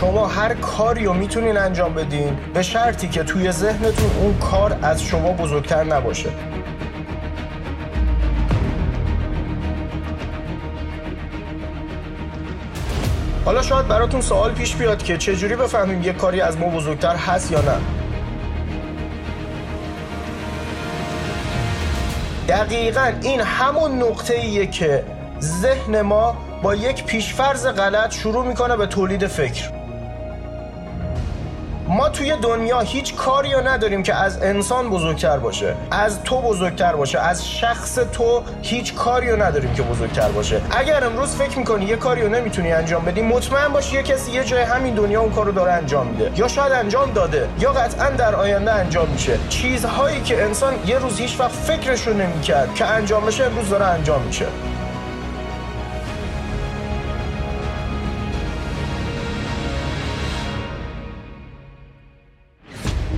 شما هر کاری رو می‌تونین انجام بدین به شرطی که توی ذهنتون اون کار از شما بزرگتر نباشه. حالا شاید براتون سوال پیش بیاد که چجوری بفهمیم یه کاری از ما بزرگتر هست یا نه. دقیقا این همون نقطه ایه که ذهن ما با یک پیشفرز غلط شروع می‌کنه به تولید فکر. ما توی دنیا هیچ کاری رو نداریم که از انسان بزرگتر باشه از تو بزرگتر باشه از شخص تو هیچ کاری رو نداریم که بزرگتر باشه. اگر امروز فکر می‌کنی یه کاری رو نمی‌تونی انجام بدی مطمئن باش یه کسی یه جای همین دنیا اون کارو داره انجام میده. یا شاید انجام داده یا قطعا در آینده انجام میشه. چیزهایی که انسان یه روز هیچ وقت فکرش رو نمی‌کرد که انجام بشه امروز داره انجام میشه.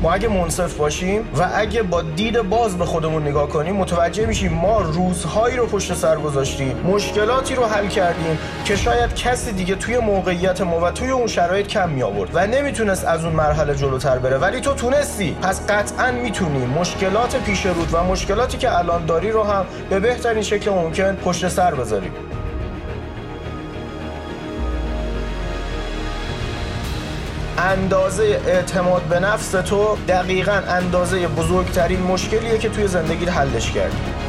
ما اگه منصف باشیم و اگه با دید باز به خودمون نگاه کنیم متوجه میشیم ما روزهایی رو پشت سر گذاشتیم مشکلاتی رو حل کردیم که شاید کسی دیگه توی موقعیت ما و توی اون شرایط کم می آورد و نمی‌تونست از اون مرحله جلوتر بره. ولی تو تونستی. پس قطعا می‌تونی مشکلات پیش رود و مشکلاتی که الان داری رو هم به بهترین شکل ممکن پشت سر بذاری اندازه اعتماد به نفس تو دقیقا اندازه بزرگترین مشکلیه که توی زندگی حلش کردی.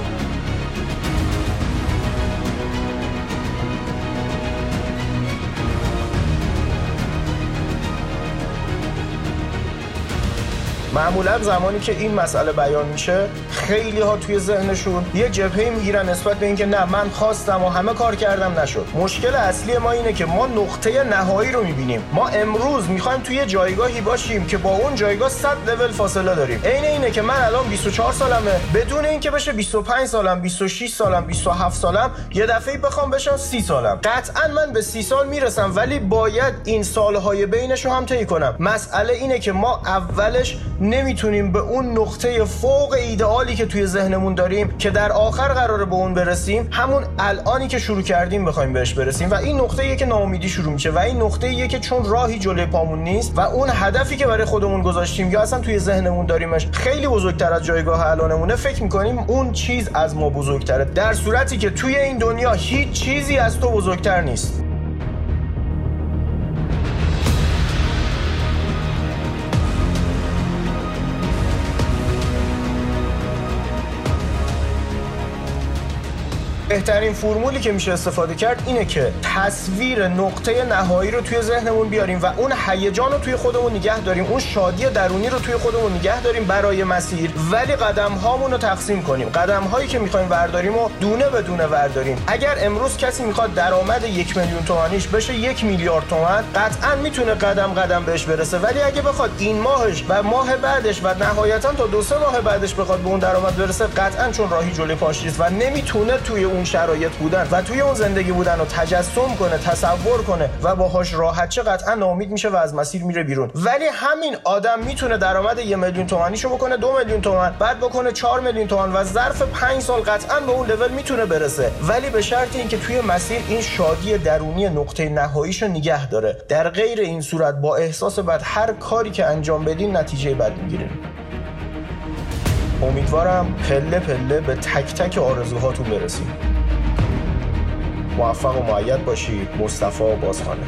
معمولا زمانی که این مسئله بیان میشه خیلی ها توی ذهنشون یه جبهه می‌گیرن نسبت به اینکه نه من خواستم و همه کار کردم نشد. مشکل اصلی ما اینه که ما نقطه نهایی رو می‌بینیم. ما امروز می‌خوایم توی جایگاهی باشیم که با اون جایگاه 100 لول فاصله داریم. عین اینه که من الان 24 سالمه. بدون اینکه بشه 25 سالم 26 سالم 27 سالم یه دفعه بخوام بشم 30 سالم. قطعا من به 30 سال می‌رسم ولی باید این سالهای بینش رو هم طی کنم. مسئله اینه که ما اولش نمی‌تونیم به اون نقطه فوق ایدئالی که توی ذهنمون داریم که در آخر قراره به اون برسیم همون الانی که شروع کردیم بخوایم بهش برسیم. و این نقطه ایه که ناامیدی شروع میشه و این نقطه ایه که چون راهی جلوی پامون نیست و اون هدفی که برای خودمون گذاشتیم یا اصلا توی ذهنمون داریمش خیلی بزرگتر از جایگاه الانمونه فکر می‌کنیم اون چیز از ما بزرگتره. در صورتی که توی این دنیا هیچ چیزی از تو بزرگتر نیست. بهترین فرمولی که میشه استفاده کرد اینه که تصویر نقطه نهایی رو توی ذهنمون بیاریم و اون هیجان رو توی خودمون نگه داریم اون شادی درونی رو توی خودمون نگه داریم برای مسیر. ولی قدم هامون رو تقسیم کنیم. قدم هایی که می‌خوایم ورداریم و دونه به دونه ورداریم. اگر امروز کسی می‌خواد درآمد یک میلیون تومانیش بشه یک میلیارد تومن قطعا می‌تونه قدم قدم بهش برسه. ولی اگه بخواد این ماهش و ماه بعدش و نهایتا تا دو سه ماه بعدش بخواد به اون درآمد برسه قطعا چون راهی جلوی پاش و نمی‌تونه توی اون شرایط بودن و توی اون زندگی بودن رو تجسم کنه تصور کنه و باهاش راحت چه قطعا ناامید میشه و از مسیر میره بیرون. ولی همین آدم می‌تونه درآمد یه میلیون تومانیشو بکنه دو میلیون تومن بعد بکنه چهار میلیون تومن و ظرف پنج سال قطعا به اون لول می‌تونه برسه. ولی به شرط اینکه توی مسیر این شادی درونی نقطه نهاییشو نگه داره. در غیر این صورت با احساس بعد هر کاری که انجام بدین نتیجه بد می‌گیرین. امیدوارم پله پله به تک تک آرزوهاتون برسیم. موفق و معید باشید. مصطفی بازخانه.